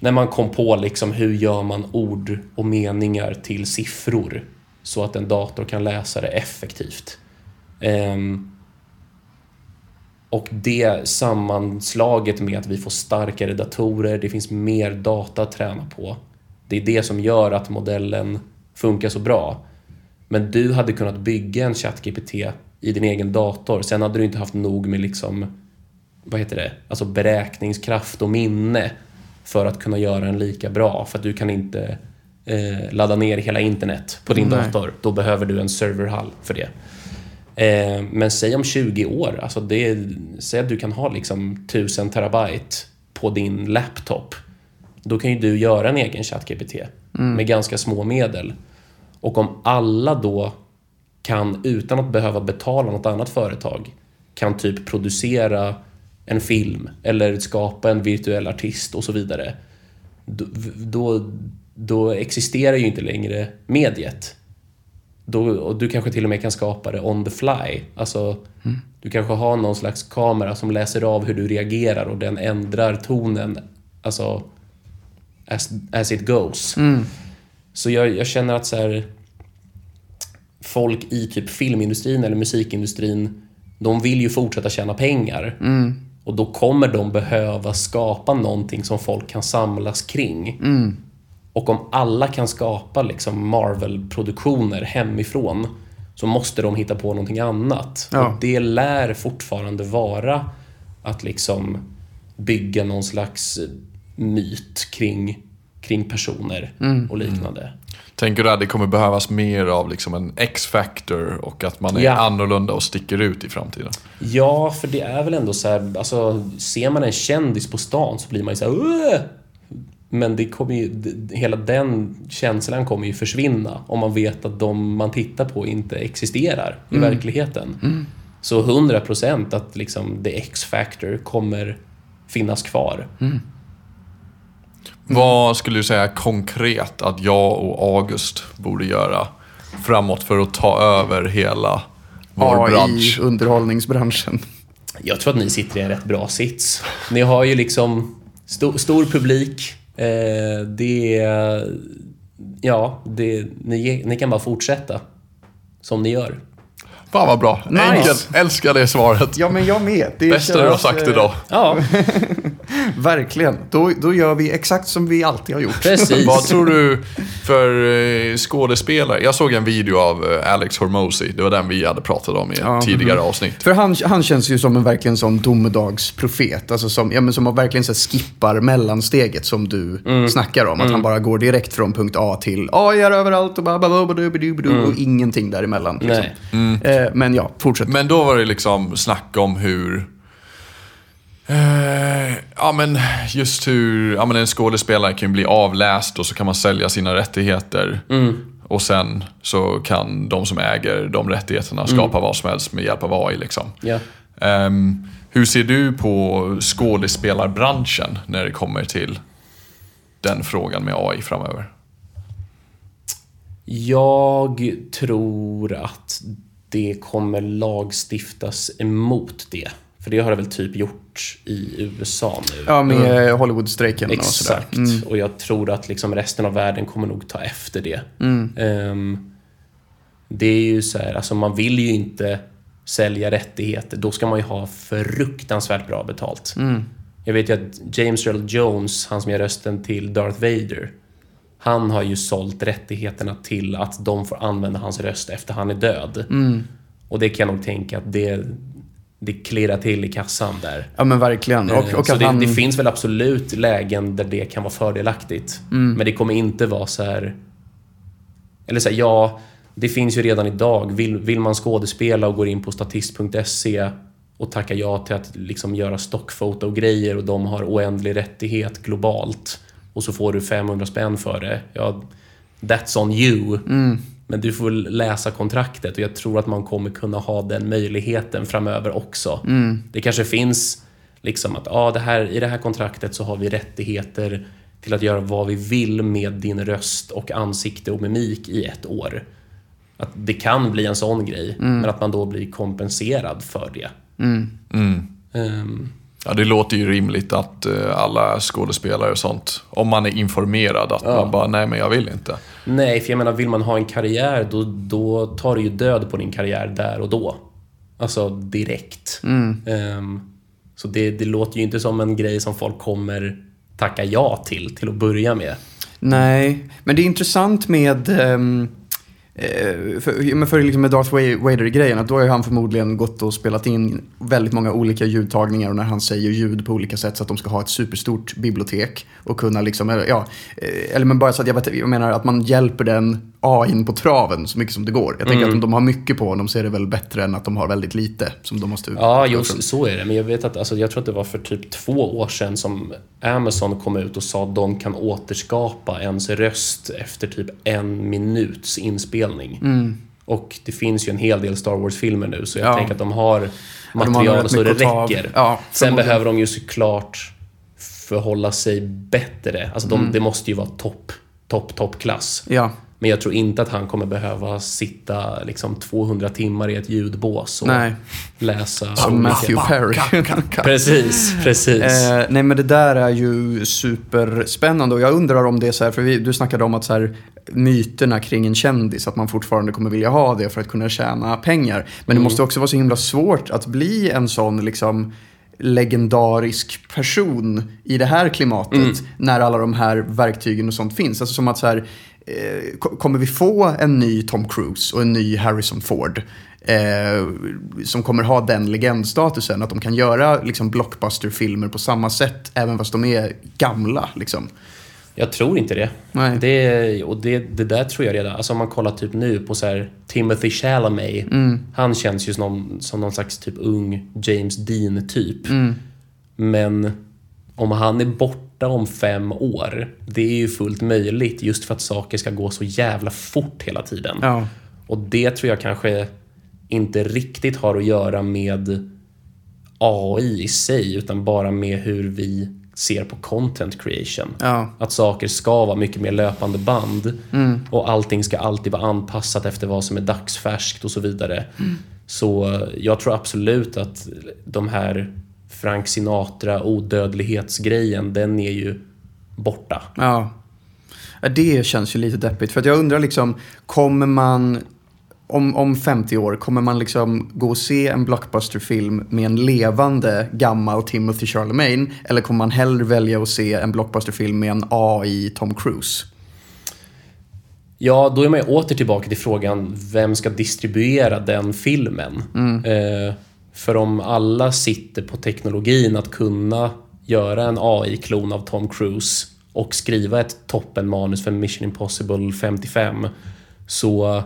Speaker 1: När man kom på liksom hur gör man ord och meningar till siffror så att en dator kan läsa det effektivt. Um, och det sammanslaget med att vi får starkare datorer, det finns mer data att träna på. Det är det som gör att modellen funkar så bra. Men du hade kunnat bygga en ChatGPT i din egen dator. Sen hade du inte haft nog med liksom, vad heter det, alltså beräkningskraft och minne för att kunna göra den lika bra. För att du kan inte eh, ladda ner hela internet på din
Speaker 2: Nej.
Speaker 1: dator. Då behöver du en serverhall för det. Eh, men säg om 20 år, alltså det, säg att du kan ha liksom 1000 terabyte på din laptop. Då kan ju du göra en egen ChatGPT med ganska små medel. Och om alla då kan, utan att behöva betala något annat företag, kan typ producera en film eller skapa en virtuell artist och så vidare. Då, då, då existerar ju inte längre mediet. Då, och du kanske till och med kan skapa det on the fly. Alltså, Du kanske har någon slags kamera som läser av hur du reagerar och den ändrar tonen alltså, as, as it goes. Så jag, jag känner att så här, folk i typ filmindustrin eller musikindustrin, de vill ju fortsätta tjäna pengar. Och då kommer de behöva skapa någonting som folk kan samlas kring. Och om alla kan skapa liksom Marvel-produktioner hemifrån så måste de hitta på någonting annat.
Speaker 2: Ja.
Speaker 1: Och det lär fortfarande vara att liksom bygga någon slags myt kring, kring personer och liknande.
Speaker 3: Tänker du att det kommer behövas mer av liksom en X-factor och att man är
Speaker 1: Ja.
Speaker 3: annorlunda och sticker ut i framtiden?
Speaker 1: Ja, för det är väl ändå så här, alltså ser man en kändis på stan så blir man ju så här, "Åh!" Men det kommer ju, hela den känslan kommer ju försvinna om man vet att de man tittar på inte existerar i verkligheten. Så 100% att liksom the X-factor kommer finnas kvar.
Speaker 3: Vad skulle du säga konkret att jag och August borde göra framåt för att ta över hela vår bransch?
Speaker 2: AI, underhållningsbranschen.
Speaker 1: Jag tror att ni sitter i en rätt bra sits. Ni har ju liksom sto, stor publik. Eh, det är... Ja, det, ni, ni kan bara fortsätta som ni gör.
Speaker 3: Fan vad bra.
Speaker 2: Nice.
Speaker 3: Enkelt. Älskar det svaret.
Speaker 2: Ja, men jag med. Det
Speaker 3: Bästa du har sagt
Speaker 2: eh,
Speaker 3: idag.
Speaker 1: Ja,
Speaker 2: Verkligen. Då, då gör vi exakt som vi alltid har gjort.
Speaker 1: Precis.
Speaker 3: Vad tror du för eh, skådespelare? Jag såg en video av eh, Alex Hormozy. Det var den vi hade pratat om i ett
Speaker 2: ja, mm-hmm.
Speaker 3: tidigare mm. avsnitt.
Speaker 2: För han, han känns ju som en verkligen som domedagsprofet. Alltså som, ja, men som verkligen så skippar mellansteget som du mm. snackar om. Att mm. han bara går direkt från punkt A till A är överallt och, bara, mm. och ingenting däremellan. Liksom.
Speaker 1: Mm.
Speaker 2: Eh, men ja, fortsätt.
Speaker 3: Men då var det liksom snack om hur Eh, ja men just hur, ja men en skådespelare kan ju bli avläst och så kan man sälja sina rättigheter. Och sen så kan de som äger de rättigheterna skapa vad som helst med hjälp av AI liksom.
Speaker 1: Ja.
Speaker 3: Ehm, hur ser du på skådespelarbranschen när det kommer till den frågan med AI framöver?
Speaker 1: Jag tror att det kommer lagstiftas emot det. För det har det väl typ gjort i USA nu.
Speaker 2: Ja, med eh, Hollywoodstrejken och sådär.
Speaker 1: Exakt. Och jag tror att liksom resten av världen kommer nog ta efter det. Ehm, det är ju så här, alltså man vill ju inte sälja rättigheter. Då ska man ju ha fruktansvärt bra betalt. Jag vet ju att James Earl Jones, han som gör rösten till Darth Vader, han har ju sålt rättigheterna till att de får använda hans röst efter han är död. Och det kan jag nog tänka att det, det klirrar till i kassan där.
Speaker 2: Ja, men verkligen. Och,
Speaker 1: Eh,
Speaker 2: och
Speaker 1: så det,
Speaker 2: han...
Speaker 1: det finns väl absolut lägen där det kan vara fördelaktigt.
Speaker 2: Mm.
Speaker 1: Men det kommer inte vara så här... Eller så här, ja, det finns ju redan idag. Vill, vill man skådespela och går in på statist.se och tackar ja till att liksom göra stockfoto-grejer och de har oändlig rättighet globalt. och så får du 500 spänn för det. Ja, that's on you. Men du får läsa kontraktet och jag tror att man kommer kunna ha den möjligheten framöver också. Det kanske finns liksom att ah, det här, i det här kontraktet så har vi rättigheter till att göra vad vi vill med din röst och ansikte och mimik i ett år. Att det kan bli en sån grej, men att man då blir kompenserad för det. Ehm,
Speaker 3: Ja, det låter ju rimligt att eh, alla skådespelare och sånt, om man är informerad, att man bara, nej men jag vill inte.
Speaker 1: nej, för jag menar, vill man ha en karriär, då, då tar det ju död på din karriär där och då. Alltså direkt. Ehm, så det, det låter ju inte som en grej som folk kommer tacka ja till, till att börja med.
Speaker 2: Nej, men det är intressant med... eh, Eh, för, men för liksom med Darth Vader-grejen, att då har ju han förmodligen gått och spelat in väldigt många olika ljudtagningar och när han säger ljud på olika sätt så att de ska ha ett superstort bibliotek och kunna liksom, eller, ja, eh, eller men bara så att jag, jag menar att man hjälper den AIn på traven så mycket som det går. Jag tänker att om de har mycket på honom så är det väl bättre än att de har väldigt lite som de måste
Speaker 1: Ja, jo, så är det. Men jag vet att, alltså, jag tror att det var för typ två år sedan som Amazon kom ut och sa att de kan återskapa ens röst efter typ en minuts inspelning. Och det finns ju en hel del Star Wars-filmer nu, så jag
Speaker 2: Ja.
Speaker 1: tänker att de har
Speaker 2: de har
Speaker 1: material så det räcker.
Speaker 2: Ja,
Speaker 1: Sen behöver de ju såklart förhålla sig bättre. Alltså de,
Speaker 2: Mm.
Speaker 1: det måste ju vara topp, topp, toppklass.
Speaker 2: Ja,
Speaker 1: Men jag tror inte att han kommer behöva sitta liksom 200 timmar i ett ljudbås och
Speaker 2: Nej.
Speaker 1: läsa.
Speaker 2: som Matthew Perry.
Speaker 1: Precis, precis.
Speaker 2: Eh, nej men det där är ju superspännande och jag undrar om det är så här, för vi, du snackade om att så här, myterna kring en kändis, att man fortfarande kommer vilja ha det för att kunna tjäna pengar. Men det måste också vara så himla svårt att bli en sån liksom legendarisk person i det här klimatet när alla de här verktygen och sånt finns. Alltså som att så här, kommer vi få en ny Tom Cruise och en ny Harrison Ford? Eh, som kommer ha den legendstatusen, att de kan göra liksom, blockbusterfilmer på samma sätt, även fast de är gamla. Liksom.
Speaker 1: Jag tror inte det.
Speaker 2: Nej.
Speaker 1: det och det, det där tror jag redan. Alltså om man kollar typ nu på så här Timothy Chalamet. Han känns ju som någon, som någon slags typ ung James Dean-typ. Men om han är borta om fem år, det är ju fullt möjligt just för att saker ska gå så jävla fort hela tiden.
Speaker 2: Ja.
Speaker 1: Och det tror jag kanske inte riktigt har att göra med AI i sig, utan bara med hur vi ser på content creation.
Speaker 2: Ja.
Speaker 1: Att saker ska vara mycket mer löpande band och allting ska alltid vara anpassat efter vad som är dagsfärskt och så vidare. Så eh, jag tror absolut att de här Frank Sinatra odödlighetsgrejen, den är ju borta.
Speaker 2: Ja. Det känns ju lite deppigt. För att jag undrar liksom, kommer man om, om 50 år, kommer man liksom gå och se en blockbusterfilm med en levande gammal Timothy Charlemagne? Eller kommer man hellre välja att se en blockbusterfilm med en AI Tom Cruise?
Speaker 1: Ja, då är man ju åter tillbaka till frågan, vem ska distribuera den filmen? Eh, för om alla sitter på teknologin att kunna göra en AI-klon av Tom Cruise och skriva ett toppenmanus för Mission Impossible 55, så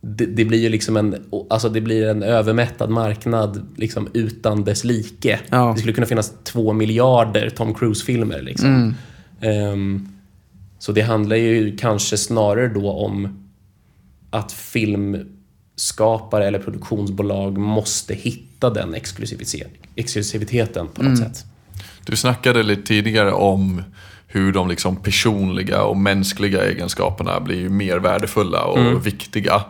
Speaker 1: det, det blir ju liksom en, alltså det blir en övermättad marknad liksom utan dess like.
Speaker 2: Ja.
Speaker 1: Det skulle kunna finnas två miljarder Tom Cruise-filmer. Liksom. Ehm, så det handlar ju kanske snarare då om att filmskapare eller produktionsbolag måste hitta den exklusivitet- exklusiviteten på något sätt.
Speaker 3: Du snackade lite tidigare om hur de liksom personliga och mänskliga egenskaperna blir mer värdefulla och viktiga.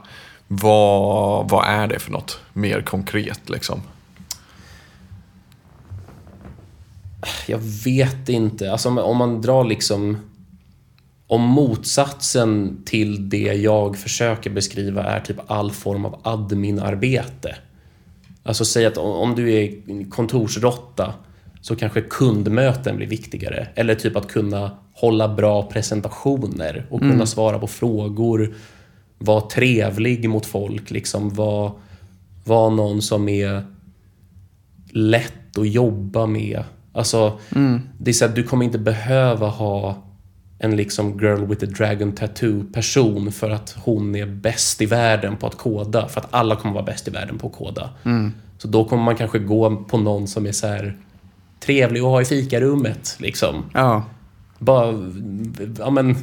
Speaker 3: Vad, vad är det för något mer konkret liksom?
Speaker 1: Jag vet inte. Alltså om- om man drar liksom... Om motsatsen till det jag försöker beskriva är typ all form av adminarbete. Alltså säg att om- du är kontorsrotta så kanske kundmöten blir viktigare. Eller typ att kunna hålla bra presentationer och kunna svara på frågor. Vara trevlig mot folk, liksom vara var någon som är lätt att jobba med. Alltså, det är så att du kommer inte behöva ha en liksom girl with a dragon tattoo person för att hon är bäst i världen på att koda. För att alla kommer vara bäst i världen på att koda. Så då kommer man kanske gå på någon som är så här trevlig att ha i fikarummet. Liksom.
Speaker 2: Ja.
Speaker 1: bara, ja men,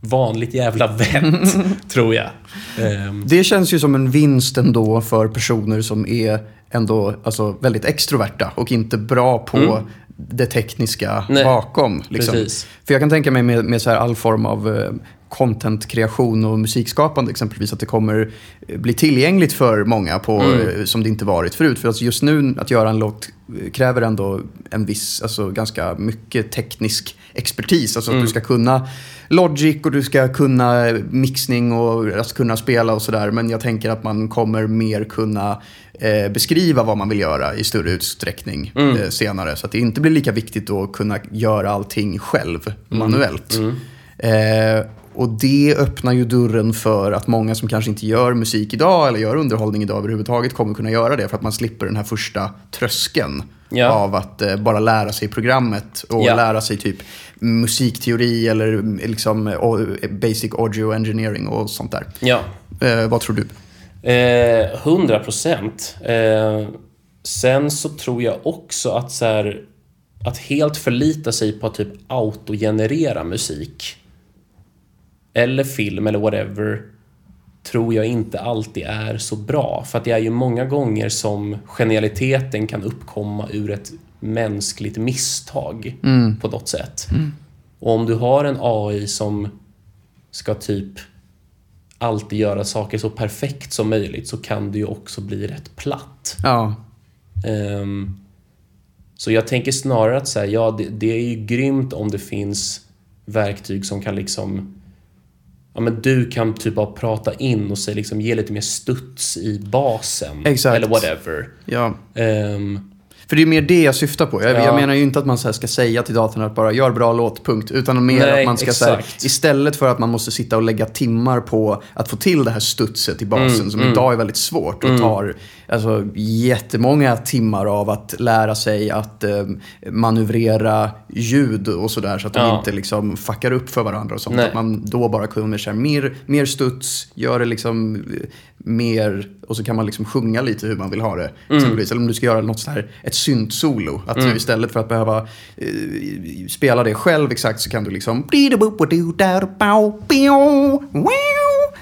Speaker 1: vanligt jävla vett, tror jag. Ehm,
Speaker 2: Det känns ju som en vinst ändå för personer som är ändå alltså, väldigt extroverta och inte bra på det tekniska
Speaker 1: Mm. Nej,
Speaker 2: bakom. Liksom.
Speaker 1: precis.
Speaker 2: För jag kan tänka mig med, med så här all form av eh, content-kreation och musikskapande exempelvis att det kommer eh, bli tillgängligt för många på,
Speaker 1: Mm.
Speaker 2: eh, som det inte varit förut. För alltså just nu att göra en låt kräver ändå en viss, alltså ganska mycket teknisk expertis. Alltså
Speaker 1: Mm.
Speaker 2: att du ska kunna Logic och du ska kunna mixning och alltså kunna spela och sådär. Men jag tänker att man kommer mer kunna eh, beskriva vad man vill göra i större utsträckning
Speaker 1: Mm.
Speaker 2: eh, senare. Så att det inte blir lika viktigt att kunna göra allting själv
Speaker 1: Mm.
Speaker 2: manuellt. Eh, och det öppnar ju dörren för att många som kanske inte gör musik idag eller gör underhållning idag överhuvudtaget kommer kunna göra det för att man slipper den här första tröskeln
Speaker 1: Ja.
Speaker 2: av att eh, bara lära sig programmet och
Speaker 1: Ja.
Speaker 2: lära sig typ musikteori eller mm, liksom basic audio engineering och sånt där.
Speaker 1: ja,
Speaker 2: Eh, vad tror du?
Speaker 1: Eh, 100 procent. Eh, sen så tror jag också att så här, att helt förlita sig på att typ autogenerera musik eller film eller whatever tror jag inte alltid är så bra. För att det är ju många gånger som genialiteten kan uppkomma ur ett mänskligt misstag på något sätt. Och om du har en AI som ska typ alltid göra saker så perfekt som möjligt så kan det ju också bli rätt platt.
Speaker 2: Ja,
Speaker 1: Ehm, så jag tänker snarare att säga, ja, det, det är ju grymt om det finns verktyg som kan liksom Ja, men du kan typ bara prata in och säga, liksom, ge lite mer studs i basen.
Speaker 2: Exakt.
Speaker 1: Eller whatever.
Speaker 2: ja.
Speaker 1: Ehm,
Speaker 2: För det är mer det jag syftar på. Jag,
Speaker 1: Ja.
Speaker 2: jag menar ju inte att man så ska säga till datorn att bara gör bra låt, punkt. Utan mer
Speaker 1: Nej,
Speaker 2: att man ska här, istället för att man måste sitta och lägga timmar på att få till det här studset i basen
Speaker 1: Mm,
Speaker 2: som idag är väldigt svårt och tar alltså, jättemånga timmar av att lära sig att eh, manövrera ljud och sådär så att de
Speaker 1: Ja.
Speaker 2: inte liksom fuckar upp för varandra och sånt.
Speaker 1: Nej.
Speaker 2: Att man då bara kommer mer, mer studs, gör det liksom eh, mer och så kan man liksom sjunga lite hur man vill ha det. Exempelvis. Eller om du ska göra något så här, ett syntsolo. Att du istället för att behöva eh, spela det själv exakt så kan du liksom...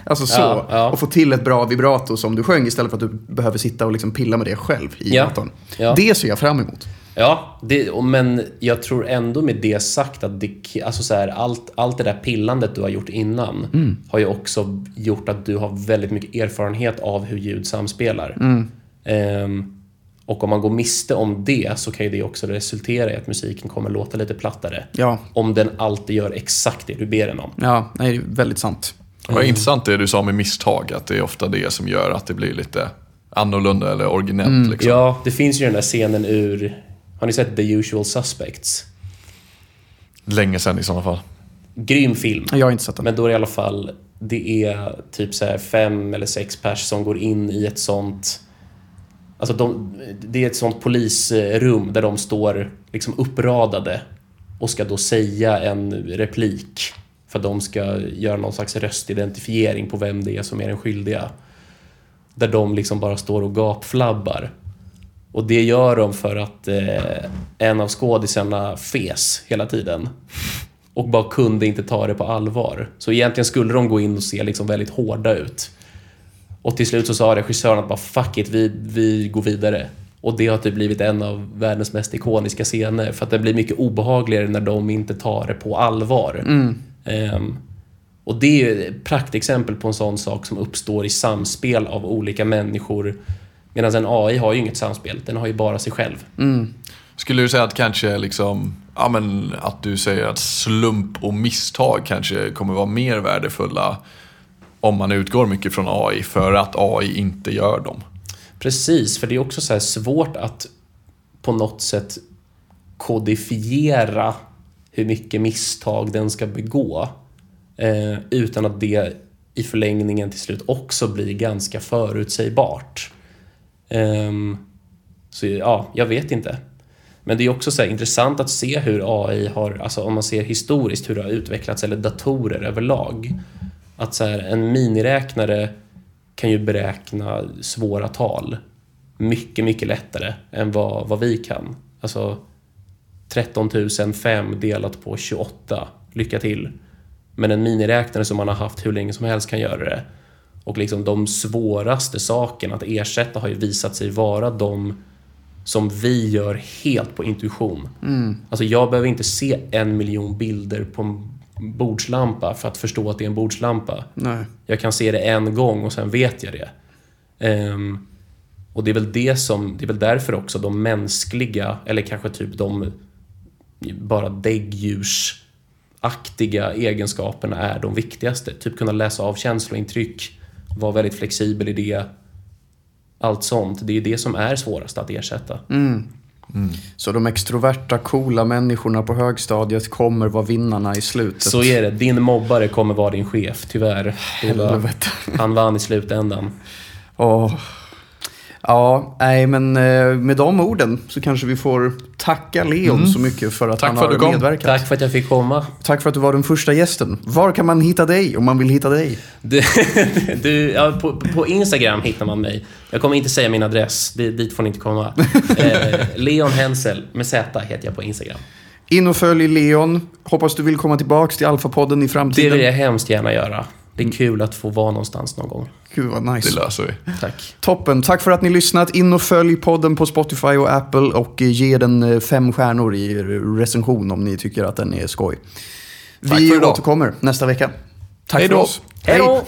Speaker 2: Alltså så.
Speaker 1: Ja, ja.
Speaker 2: Och få till ett bra vibrato som du sjöng istället för att du behöver sitta och liksom pilla med det själv i
Speaker 1: Ja.
Speaker 2: datorn.
Speaker 1: Ja.
Speaker 2: Det ser jag fram emot.
Speaker 1: Ja, det, men jag tror ändå med det sagt att det, alltså så här, allt, allt det där pillandet du har gjort innan har ju också gjort att du har väldigt mycket erfarenhet av hur ljud samspelar. Ehm, och om man går miste om det så kan ju det också resultera i att musiken kommer låta lite plattare.
Speaker 2: Ja,
Speaker 1: Om den alltid gör exakt det du ber den om.
Speaker 2: ja nej, det är väldigt sant.
Speaker 3: Vad intressant det du sa med misstag, att det är ofta det som gör att det blir lite annorlunda eller originellt. Liksom.
Speaker 1: Ja, det finns ju den där scenen ur... Har ni sett The Usual Suspects?
Speaker 3: Länge sedan i sådana fall.
Speaker 1: Grym film.
Speaker 2: Jag har inte sett den.
Speaker 1: Men då är det i alla fall, det är typ så här fem eller sex pers som går in i ett sånt... Alltså de, det är ett sånt polisrum där de står liksom uppradade och ska då säga en replik. För att de ska göra någon slags röstidentifiering på vem det är som är den skyldiga. Där de liksom bara står och gapflabbar. Och det gör de för att eh, en av skådisarna fes hela tiden. Och bara kunde inte ta det på allvar. Så egentligen skulle de gå in och se liksom väldigt hårda ut. Och till slut så sa regissören att bara fuck it, vi, vi går vidare. Och det har typ blivit en av världens mest ikoniska scener. För att det blir mycket obehagligare när de inte tar det på allvar. Ehm, och det är ju ett praktexempel på en sån sak som uppstår i samspel av olika människor. Medan en AI har ju inget samspel, den har ju bara sig själv.
Speaker 3: Skulle du säga att kanske liksom, ja men att du säger att slump och misstag kanske kommer vara mer värdefulla om man utgår mycket från AI för att AI inte gör dem?
Speaker 1: Precis, för det är också så här svårt att på något sätt kodifiera hur mycket misstag den ska begå. Eh, utan att det i förlängningen till slut också blir ganska förutsägbart. Um, så ja, jag vet inte. Men det är också så här intressant att se hur AI har, alltså om man ser historiskt hur det har utvecklats, eller datorer överlag. Att så här, en miniräknare kan ju beräkna svåra tal mycket, mycket lättare än vad, vad vi kan. Alltså, 13 005 delat på 28. Lycka till. Men en miniräknare som man har haft hur länge som helst kan göra det. Och liksom de svåraste sakerna att ersätta har ju visat sig vara de som vi gör helt på intuition. Alltså jag behöver inte se en miljon bilder på en bordslampa för att förstå att det är en bordslampa.
Speaker 2: Nej.
Speaker 1: Jag kan se det en gång och sen vet jag det. Ehm, och det är väl det som, det är väl därför också de mänskliga, eller kanske typ de bara däggdjursaktiga egenskaperna är de viktigaste. Typ kunna läsa av känslointryck, vara väldigt flexibel i det. Allt sånt. Det är det som är svårast att ersätta.
Speaker 2: Så de extroverta, coola människorna på högstadiet kommer vara vinnarna i slutet.
Speaker 1: Så är det. Din mobbare kommer vara din chef, tyvärr. Var,
Speaker 2: Helvete.
Speaker 1: han vann i slutändan.
Speaker 2: Åh. Ja, nej men eh, med de orden så kanske vi får tacka Leon så mycket för att
Speaker 3: Tack
Speaker 2: han
Speaker 3: för
Speaker 2: har
Speaker 3: att du kom.
Speaker 2: medverkat.
Speaker 1: Tack för att jag fick komma.
Speaker 2: Tack för att du var den första gästen. Var kan man hitta dig om man vill hitta dig?
Speaker 1: Du, du, ja, på, på Instagram hittar man mig. Jag kommer inte säga min adress, det, dit får ni inte komma. Eh, Leon Hensel med Z heter jag på Instagram.
Speaker 2: In och följ Leon. Hoppas du vill komma tillbaks till Alfa-podden i
Speaker 1: Det
Speaker 2: framtiden.
Speaker 1: vill jag hemskt gärna göra. Det är kul att få vara någonstans någon gång.
Speaker 2: Gud vad
Speaker 3: Det
Speaker 2: nice.
Speaker 3: löser vi.
Speaker 1: Tack.
Speaker 2: Toppen. Tack för att ni lyssnat. In och följ podden på Spotify och Apple och eh, ge den eh, fem stjärnor i recension om ni tycker att den är skoj.
Speaker 3: Tack
Speaker 2: Vi
Speaker 3: för idag.
Speaker 2: återkommer nästa vecka. Tack
Speaker 3: Hej
Speaker 2: för
Speaker 3: då.
Speaker 2: oss.
Speaker 1: Hej då!